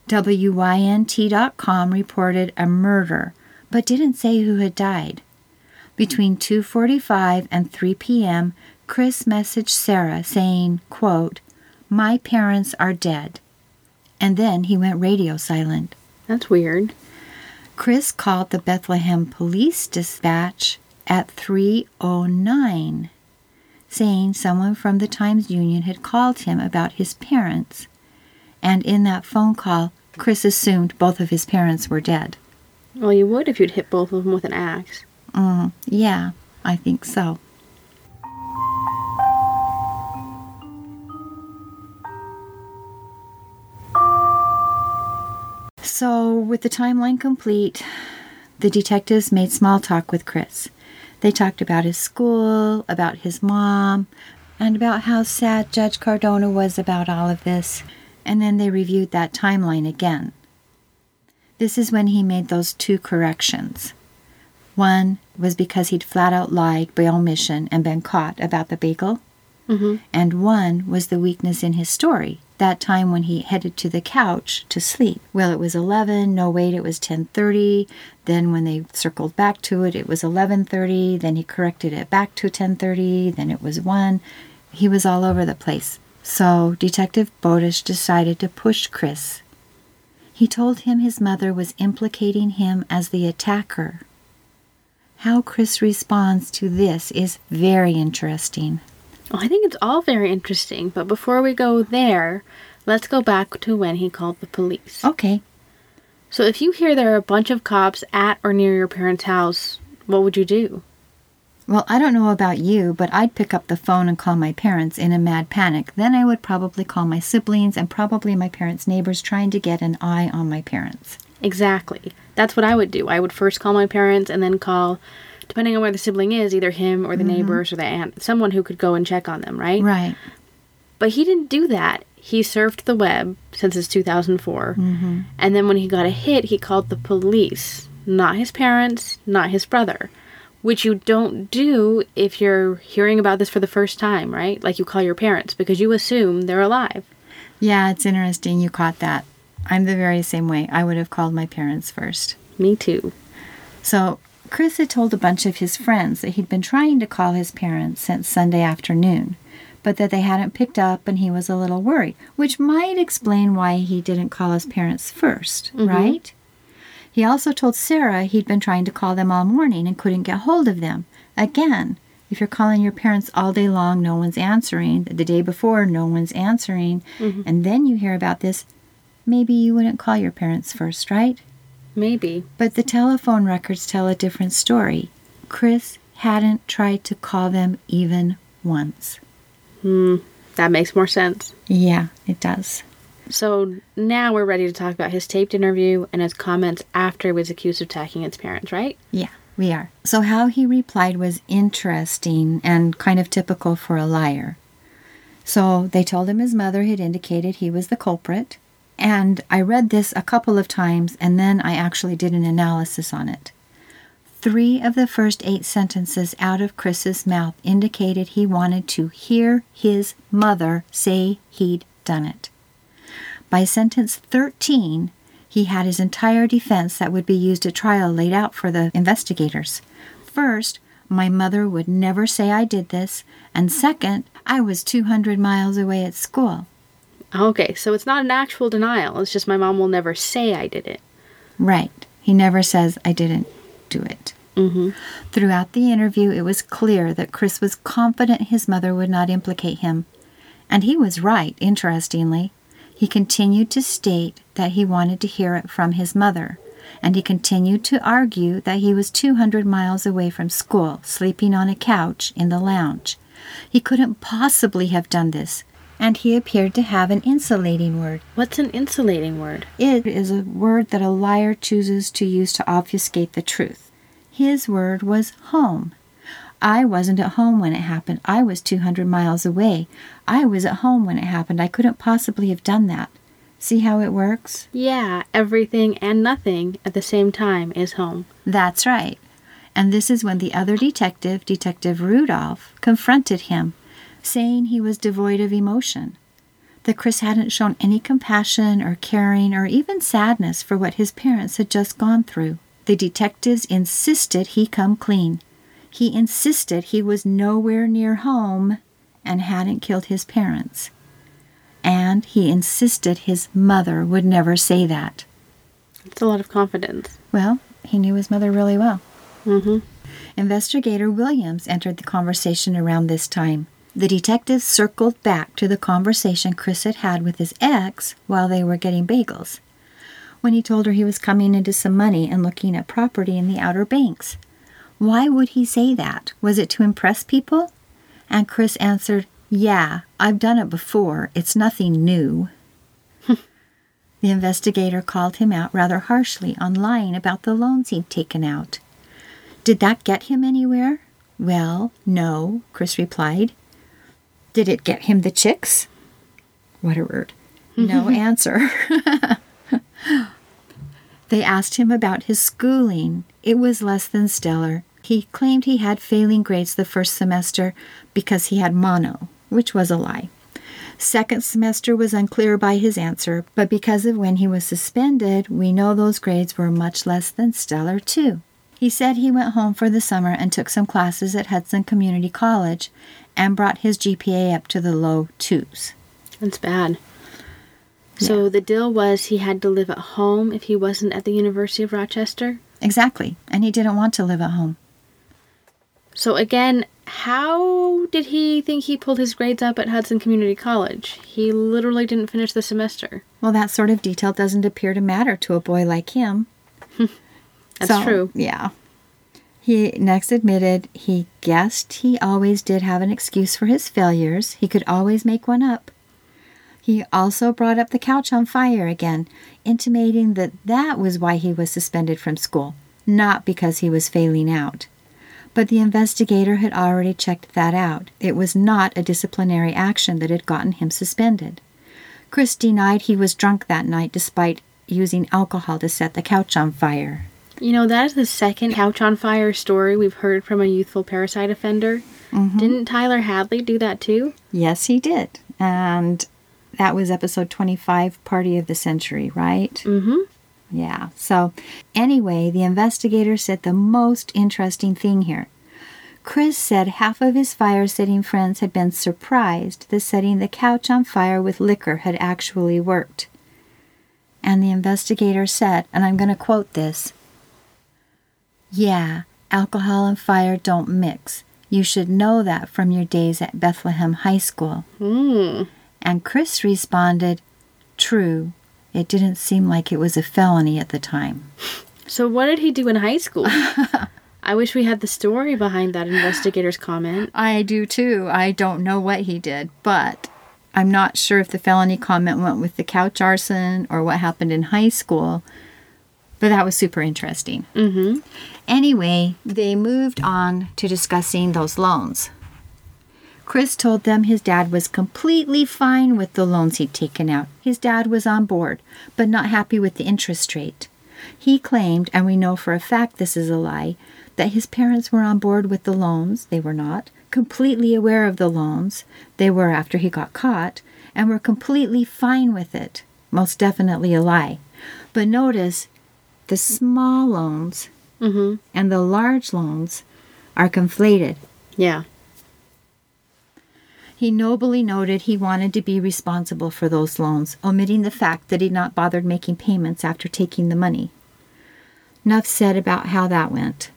B: WNYT.com reported a murder, but didn't say who had died. Between 2:45 and 3 p.m., Chris messaged Sarah saying, quote, "My parents are dead." And then he went radio silent.
C: That's weird.
B: Chris called the Bethlehem Police Dispatch at 3:09 saying someone from the Times Union had called him about his parents. And in that phone call, Chris assumed both of his parents were dead.
C: Well, you would if you'd hit both of them with an axe.
B: Mm, yeah, I think so. With the timeline complete, the detectives made small talk with Chris. They talked about his school, about his mom, and about how sad Judge Cardona was about all of this. And then they reviewed that timeline again. This is when he made those two corrections. One was because he'd flat out lied by omission and been caught about the bagel.
C: Mm-hmm.
B: And one was the weakness in his story. That time when he headed to the couch to sleep. Well, it was 11. No, wait, it was 10:30. Then when they circled back to it, it was 11:30. Then he corrected it back to 10:30. Then it was 1. He was all over the place. So, Detective Bowdish decided to push Chris. He told him his mother was implicating him as the attacker. How Chris responds to this is very interesting.
C: I think it's all very interesting, but before we go there, let's go back to when he called the police.
B: Okay.
C: So if you hear there are a bunch of cops at or near your parents' house, what would you do?
B: Well, I don't know about you, but I'd pick up the phone and call my parents in a mad panic. Then I would probably call my siblings and probably my parents' neighbors trying to get an eye on my parents.
C: Exactly. That's what I would do. I would first call my parents and then call, depending on where the sibling is, either him or the mm-hmm. neighbors or the aunt, someone who could go and check on them, right?
B: Right.
C: But he didn't do that. He surfed the web since it's 2004. Mm-hmm. And then when he got a hit, he called the police. Not his parents, not his brother. Which you don't do if you're hearing about this for the first time, right? Like you call your parents because you assume they're alive.
B: Yeah, it's interesting you caught that. I'm the very same way. I would have called my parents first.
C: Me too.
B: So, Chris had told a bunch of his friends that he'd been trying to call his parents since Sunday afternoon, but that they hadn't picked up and he was a little worried, which might explain why he didn't call his parents 1st mm-hmm. right? He also told Sarah he'd been trying to call them all morning and couldn't get hold of them. Again, if you're calling your parents all day long, no one's answering. The day before, no one's answering. Mm-hmm. And then you hear about this, maybe you wouldn't call your parents first, right?
C: Maybe.
B: But the telephone records tell a different story. Chris hadn't tried to call them even once.
C: Hmm. That makes more sense.
B: Yeah, it does.
C: So now we're ready to talk about his taped interview and his comments after he was accused of attacking his parents, right?
B: Yeah, we are. So, how he replied was interesting and kind of typical for a liar. So, they told him his mother had indicated he was the culprit. And I read this a couple of times and then I actually did an analysis on it. Three of the first eight sentences out of Chris's mouth indicated he wanted to hear his mother say he'd done it. By sentence 13, he had his entire defense that would be used at trial laid out for the investigators. First, my mother would never say I did this, and second, I was 200 miles away at school.
C: Okay, so it's not an actual denial. It's just my mom will never say I did it.
B: Right. He never says I didn't do it.
C: Mm-hmm.
B: Throughout the interview, it was clear that Chris was confident his mother would not implicate him. And he was right, interestingly. He continued to state that he wanted to hear it from his mother, and he continued to argue that he was 200 miles away from school, sleeping on a couch in the lounge. He couldn't possibly have done this, and he appeared to have an insulating word.
C: What's an insulating word?
B: It is a word that a liar chooses to use to obfuscate the truth. His word was home. I wasn't at home when it happened. I was 200 miles away. I was at home when it happened. I couldn't possibly have done that. See how it works?
C: Yeah, everything and nothing at the same time is home.
B: That's right. And this is when the other detective, Detective Rudolph, confronted him, saying he was devoid of emotion. That Chris hadn't shown any compassion or caring or even sadness for what his parents had just gone through. The detectives insisted he come clean. He insisted he was nowhere near home and hadn't killed his parents. And he insisted his mother would never say that.
C: It's a lot of confidence.
B: Well, he knew his mother really well.
C: Mm-hmm.
B: Investigator Williams entered the conversation around this time. The detective circled back to the conversation Chris had had with his ex while they were getting bagels, when he told her he was coming into some money and looking at property in the Outer Banks. Why would he say that? Was it to impress people? And Chris answered, Yeah, I've done it before. It's nothing new. the investigator called him out rather harshly on lying about the loans he'd taken out. Did that get him anywhere? Well, no, Chris replied. Did it get him the chicks? What a word. No answer. they asked him about his schooling. It was less than stellar. He claimed he had failing grades the first semester because he had mono, which was a lie. Second semester was unclear by his answer, but because of when he was suspended, we know those grades were much less than stellar, too. He said he went home for the summer and took some classes at Hudson Community College and brought his GPA up to the low twos.
C: That's bad. So the deal was he had to live at home if he wasn't at the University of Rochester.
B: Exactly, and he didn't want to live at home.
C: So again, how did he think he pulled his grades up at Hudson Community College? He literally didn't finish the semester.
B: Well, that sort of detail doesn't appear to matter to a boy like him.
C: That's
B: So,
C: true.
B: Yeah. He next admitted he guessed he always did have an excuse for his failures. He could always make one up. He also brought up the couch on fire again, intimating that that was why he was suspended from school, not because he was failing out. But the investigator had already checked that out. It was not a disciplinary action that had gotten him suspended. Chris denied he was drunk that night despite using alcohol to set the couch on fire.
C: You know, that is the second couch on fire story we've heard from a youthful parasite offender. Didn't Tyler Hadley do that too?
B: Yes, he did. And that was episode 25, Party of the Century, right?
C: Mm-hmm.
B: Yeah. So, anyway, the investigator said the most interesting thing here. Chris said half of his fire setting friends had been surprised that setting the couch on fire with liquor had actually worked. And the investigator said, and I'm going to quote this Yeah, alcohol and fire don't mix. You should know that from your days at Bethlehem High School.
C: Hmm.
B: And Chris responded, True. It didn't seem like it was a felony at the time.
C: So what did he do in high school? I wish we had the story behind that investigator's comment.
B: I do too. I don't know what he did, but I'm not sure if the felony comment went with the couch arson or what happened in high school. But that was super interesting.
C: Mm-hmm.
B: Anyway, they moved on to discussing those loans. Chris told them his dad was completely fine with the loans he'd taken out. His dad was on board, but not happy with the interest rate. He claimed, and we know for a fact this is a lie, that his parents were on board with the loans. They were not. Completely aware of the loans. They were after he got caught, and were completely fine with it. Most definitely a lie. But notice the small loans
C: Mm-hmm.
B: and the large loans are conflated.
C: Yeah.
B: He nobly noted he wanted to be responsible for those loans, omitting the fact that he'd not bothered making payments after taking the money. Enough said about how that went.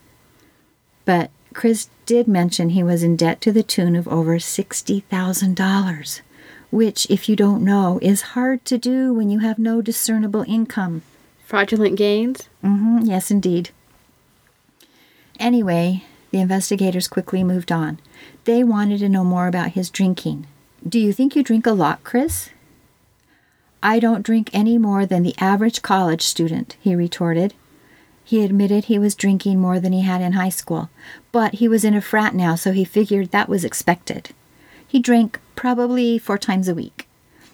B: But Chris did mention he was in debt to the tune of over $60,000, which, if you don't know, is hard to do when you have no discernible income.
C: Fraudulent gains?
B: hmm yes, indeed. Anyway, the investigators quickly moved on. They wanted to know more about his drinking. Do you think you drink a lot, Chris? I don't drink any more than the average college student, he retorted. He admitted he was drinking more than he had in high school, but he was in a frat now, so he figured that was expected. He drank probably four times a week.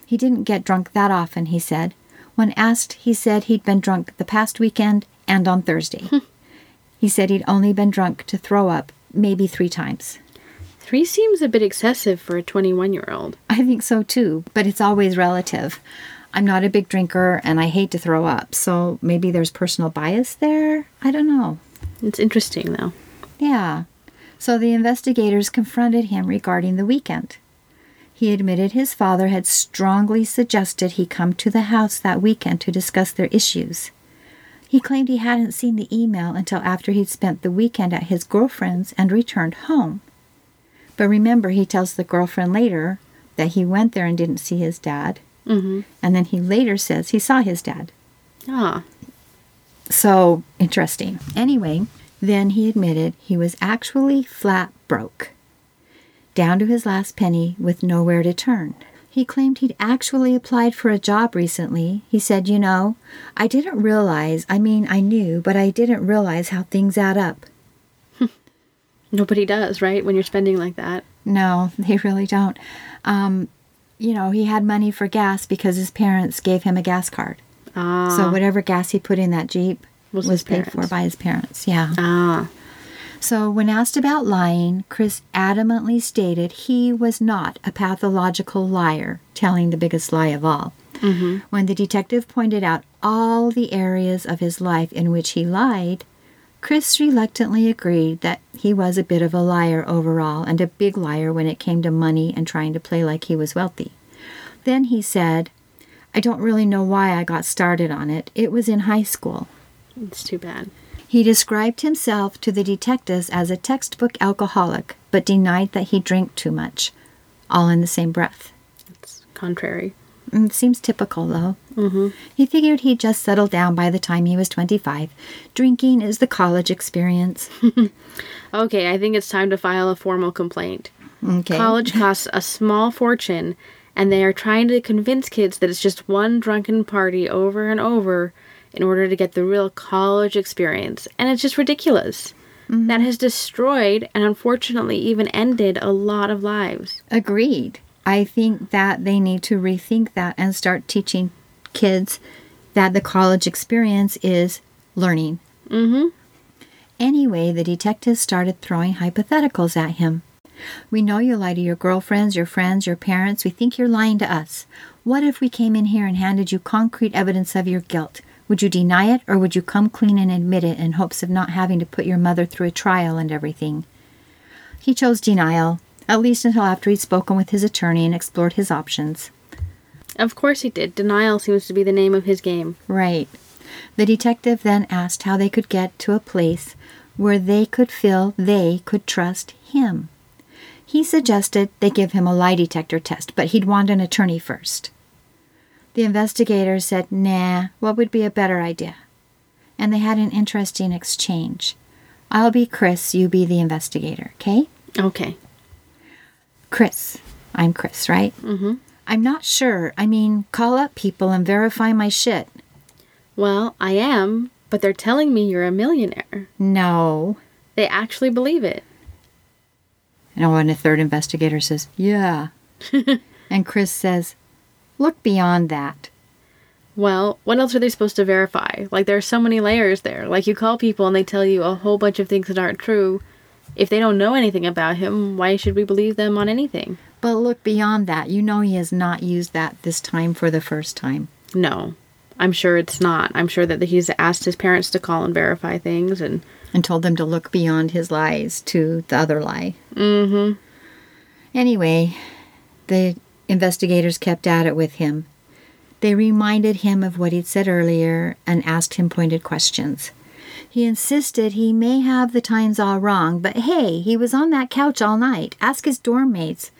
B: He didn't get drunk that often, he said. When asked, he said he'd been drunk the past weekend and on Thursday. Hmm. he said he'd only been drunk to throw up maybe three times.
C: Three seems a bit excessive for a 21 year old.
B: I think so too, but it's always relative. I'm not a big drinker and I hate to throw up, so maybe there's personal bias there? I don't know.
C: It's interesting, though.
B: Yeah. So the investigators confronted him regarding the weekend. He admitted his father had strongly suggested he come to the house that weekend to discuss their issues. He claimed he hadn't seen the email until after he'd spent the weekend at his girlfriend's and returned home. But remember, he tells the girlfriend later that he went there and didn't see his dad.
C: Mm-hmm.
B: And then he later says he saw his dad.
C: Ah,
B: So interesting. Anyway, then he admitted he was actually flat broke, down to his last penny with nowhere to turn. He claimed he'd actually applied for a job recently. He said, You know, I didn't realize, I mean, I knew, but I didn't realize how things add up.
C: nobody does, right? When you're spending like that.
B: No, they really don't. Um, you know, he had money for gas because his parents gave him a gas card.
C: Ah.
B: So whatever gas he put in that Jeep
C: Was
B: was, paid for by his parents. Yeah.
C: Ah.
B: So, when asked about lying, Chris adamantly stated he was not a pathological liar, telling the biggest lie of all. Mm-hmm. When the detective pointed out all the areas of his life in which he lied, Chris reluctantly agreed that he was a bit of a liar overall and a big liar when it came to money and trying to play like he was wealthy. Then he said, I don't really know why I got started on it. It was in high school.
C: It's too bad.
B: He described himself to the detectives as a textbook alcoholic, but denied that he drank too much, all in the same breath.
C: It's contrary.
B: Mm, It seems typical, though. Mm-hmm. He figured he'd just settle down by the time he was 25. Drinking is the college experience.
C: Okay, I think it's time to file a formal complaint.
B: Okay.
C: College costs a small fortune, and they are trying to convince kids that it's just one drunken party over and over in order to get the real college experience. And it's just ridiculous. That has destroyed and unfortunately even ended a lot of lives.
B: Agreed. I think that they need to rethink that and start teaching kids that the college experience is learning.
C: Mm-hmm.
B: Anyway, the detectives started throwing hypotheticals at him. We know you lie to your girlfriends, your friends, your parents. We think you're lying to us. What if we came in here and handed you concrete evidence of your guilt? Would you deny it or would you come clean and admit it in hopes of not having to put your mother through a trial and everything? He chose denial, at least until after he'd spoken with his attorney and explored his options.
C: Of course he did. Denial seems to be the name of his game.
B: Right. The detective then asked how they could get to a place where they could feel they could trust him. He suggested they give him a lie detector test, but he'd want an attorney first. The investigator said, nah, what would be a better idea? And they had an interesting exchange. I'll be Chris, you be the investigator, okay?
C: Okay.
B: Chris. I'm Chris, right?
C: Mm-hmm.
B: I'm not sure. I mean, call up people and verify my shit.
C: Well, I am, but they're telling me you're a millionaire.
B: No.
C: They actually believe it.
B: And when a third investigator says, Yeah. and Chris says, Look beyond that.
C: Well, what else are they supposed to verify? Like, there are so many layers there. Like, you call people and they tell you a whole bunch of things that aren't true. If they don't know anything about him, why should we believe them on anything?
B: But look beyond that. You know he has not used that this time for the first time.
C: No. I'm sure it's not. I'm sure that he's asked his parents to call and verify things, and
B: And told them to look beyond his lies to the other lie.
C: mm-hmm.
B: Anyway, the investigators kept at it with him. They reminded him of what he'd said earlier and asked him pointed questions. He insisted he may have the times all wrong, but hey, he was on that couch all night. Ask his dorm mates.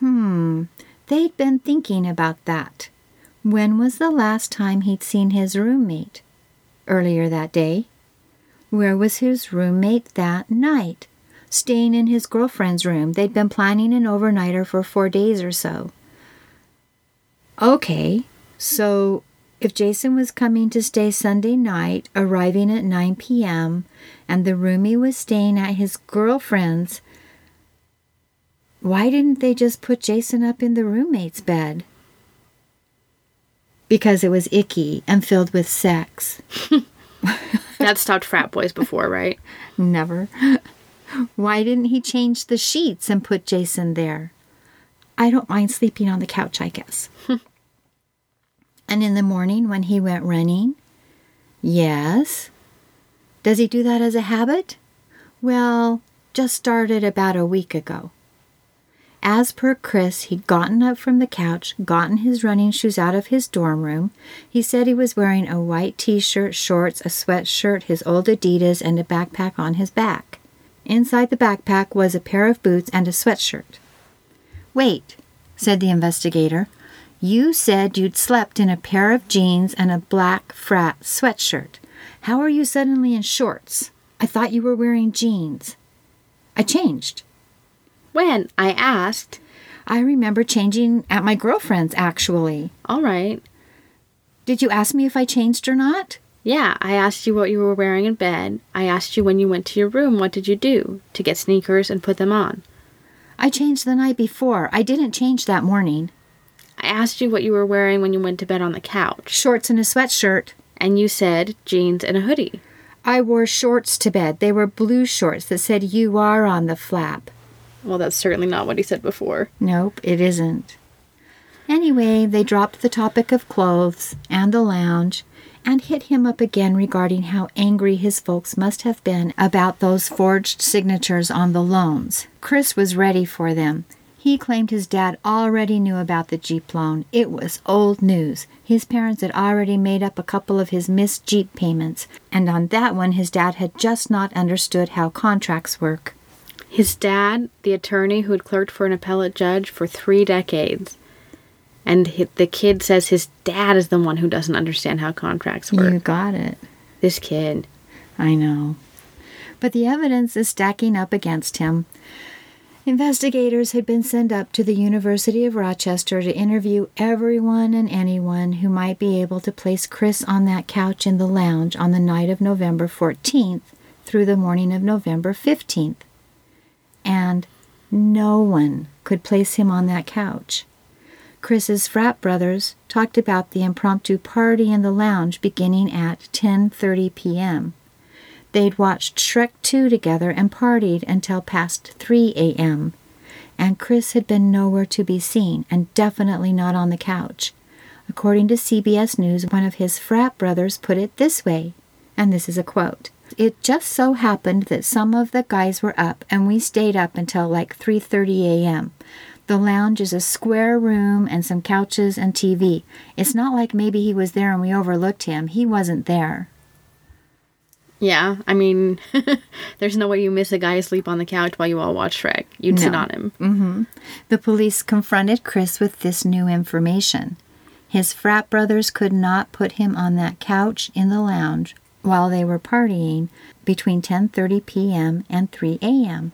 B: Hmm, they'd been thinking about that. When was the last time he'd seen his roommate? Earlier that day. Where was his roommate that night? Staying in his girlfriend's room. They'd been planning an overnighter for four days or so. Okay, so if Jason was coming to stay Sunday night, arriving at 9 p.m., and the roomie was staying at his girlfriend's, why didn't they just put Jason up in the roommate's bed? Because it was icky and filled with sex.
C: That stopped frat boys before, right?
B: Never. Why didn't he change the sheets and put Jason there? I don't mind sleeping on the couch, I guess. In the morning when he went running? Yes. Does he do that as a habit? Well, just started about a week ago. As per Chris, he'd gotten up from the couch, gotten his running shoes out of his dorm room. He said he was wearing a white t shirt, shorts, a sweatshirt, his old Adidas, and a backpack on his back. Inside the backpack was a pair of boots and a sweatshirt. Wait, said the investigator. You said you'd slept in a pair of jeans and a black frat sweatshirt. How are you suddenly in shorts? I thought you were wearing jeans. I changed.
C: When I asked,
B: I remember changing at my girlfriend's, actually.
C: all right.
B: Did you ask me if I changed or not?
C: Yeah, I asked you what you were wearing in bed. I asked you when you went to your room, what did you do? To get sneakers and put them on.
B: I changed the night before. I didn't change that morning.
C: I asked you what you were wearing when you went to bed on the couch.
B: Shorts and a sweatshirt.
C: And you said jeans and a hoodie.
B: I wore shorts to bed. They were blue shorts that said you are on the flap.
C: Well, that's certainly not what he said before.
B: Nope, it isn't. Anyway, they dropped the topic of clothes and the lounge and hit him up again regarding how angry his folks must have been about those forged signatures on the loans. Chris was ready for them. He claimed his dad already knew about the Jeep loan. It was old news. His parents had already made up a couple of his missed Jeep payments, and on that one his dad had just not understood how contracts work.
C: His dad, the attorney who had clerked for an appellate judge for three decades, and the kid says his dad is the one who doesn't understand how contracts work.
B: You got it.
C: This kid.
B: I know. But the evidence is stacking up against him. Investigators had been sent up to the University of Rochester to interview everyone and anyone who might be able to place Chris on that couch in the lounge on the night of November 14th through the morning of November 15th. And no one could place him on that couch. Chris's frat brothers talked about the impromptu party in the lounge beginning at 10:30 p.m. They'd watched Shrek 2 together and partied until past 3 a.m. And Chris had been nowhere to be seen and definitely not on the couch. According to CBS News, one of his frat brothers put it this way, and this is a quote. It just so happened that some of the guys were up and we stayed up until like 3:30 a.m. The lounge is a square room and some couches and TV. It's not like maybe he was there and we overlooked him. He wasn't there.
C: Yeah, I mean, there's no way you miss a guy asleep on the couch while you all watch Shrek. You'd sit on him.
B: hmm The police confronted Chris with this new information. His frat brothers could not put him on that couch in the lounge while they were partying between 10:30 p.m. and 3 a.m.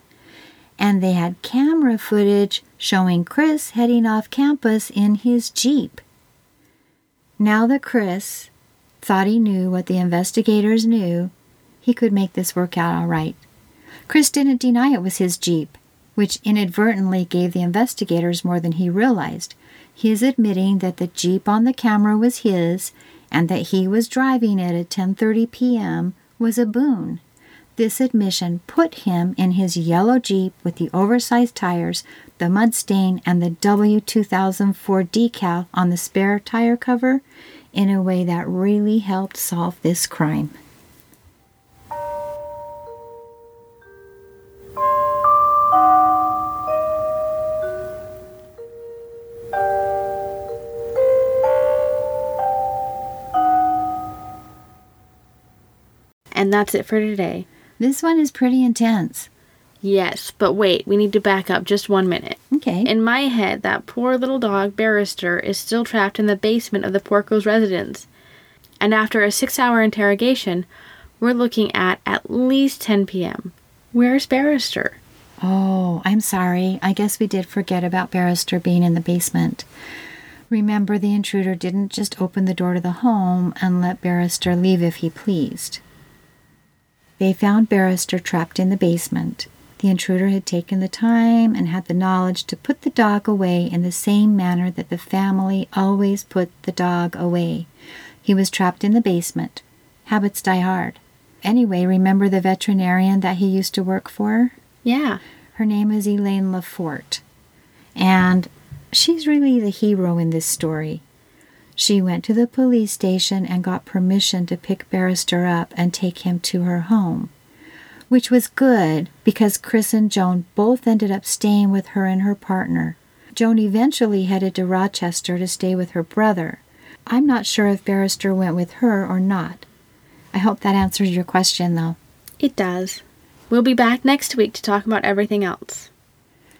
B: And they had camera footage showing Chris heading off campus in his Jeep. Now that Chris thought he knew what the investigators knew, he could make this work out all right. Chris didn't deny it was his Jeep, which inadvertently gave the investigators more than he realized. His admitting that the Jeep on the camera was his and that he was driving it at 10:30 p.m. was a boon. This admission put him in his yellow Jeep with the oversized tires, the mud stain, and the W2004 decal on the spare tire cover in a way that really helped solve this crime.
C: That's it for today.
B: This one is pretty intense.
C: Yes, but wait, we need to back up just one minute.
B: Okay.
C: In my head, that poor little dog, Barrister, is still trapped in the basement of the Porco's residence. And after a six hour interrogation, we're looking at at least 10 p.m. Where's Barrister?
B: Oh, I'm sorry. I guess we did forget about Barrister being in the basement. Remember, the intruder didn't just open the door to the home and let Barrister leave if he pleased. They found Barrister trapped in the basement. The intruder had taken the time and had the knowledge to put the dog away in the same manner that the family always put the dog away. He was trapped in the basement. Habits die hard. Anyway, remember the veterinarian that he used to work for?
C: Yeah.
B: Her name is Elaine Lafort. And she's really the hero in this story. She went to the police station and got permission to pick Barrister up and take him to her home, which was good because Chris and Joan both ended up staying with her and her partner. Joan eventually headed to Rochester to stay with her brother. I'm not sure if Barrister went with her or not. I hope that answers your question, though.
C: It does. We'll be back next week to talk about everything else.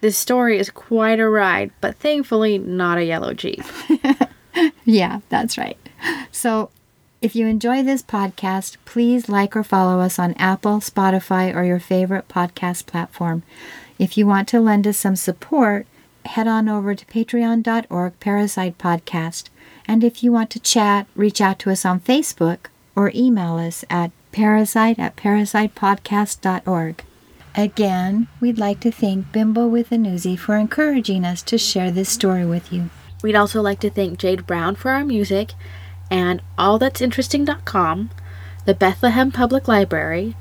C: This story is quite a ride, but thankfully not a yellow Jeep.
B: Yeah, that's right. So, if you enjoy this podcast, please like or follow us on Apple, Spotify, or your favorite podcast platform. If you want to lend us some support, head on over to patreon.org Parasite Podcast. And if you want to chat, reach out to us on Facebook or email us at parasite at parasitepodcast.org. Again, we'd like to thank Bimbo with a Newsie for encouraging us to share this story with you.
C: We'd also like to thank Jade Brown for our music and allthat'sinteresting.com, the Bethlehem Public Library,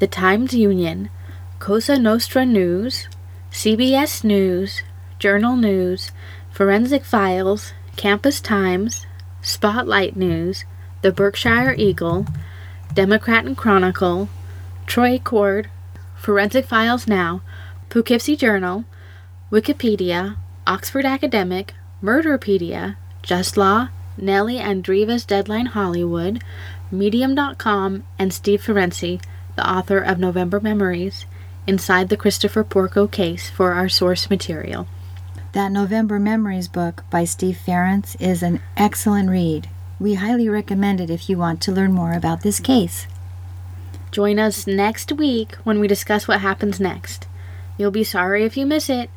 C: the Times Union, Cosa Nostra News, CBS News, Journal News, Forensic Files, Campus Times, Spotlight News, the Berkshire Eagle, Democrat and Chronicle, Troy Cord, Forensic Files Now, Poughkeepsie Journal, Wikipedia, Oxford Academic, Murderpedia, Just Law, Nellie Andreeva's Deadline Hollywood, Medium.com, and Steve Ferenczi, the author of November Memories, inside the Christopher Porco case for our source material.
B: That November Memories book by Steve Ference is an excellent read. We highly recommend it if you want to learn more about this case.
C: Join us next week when we discuss what happens next. You'll be sorry if you miss it.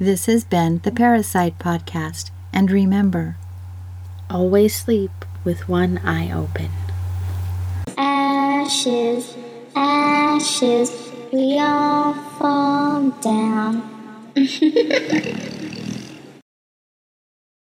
B: This has been the Parasite Podcast, and remember,
C: Always sleep with one eye open.
A: Ashes, ashes, we all fall down.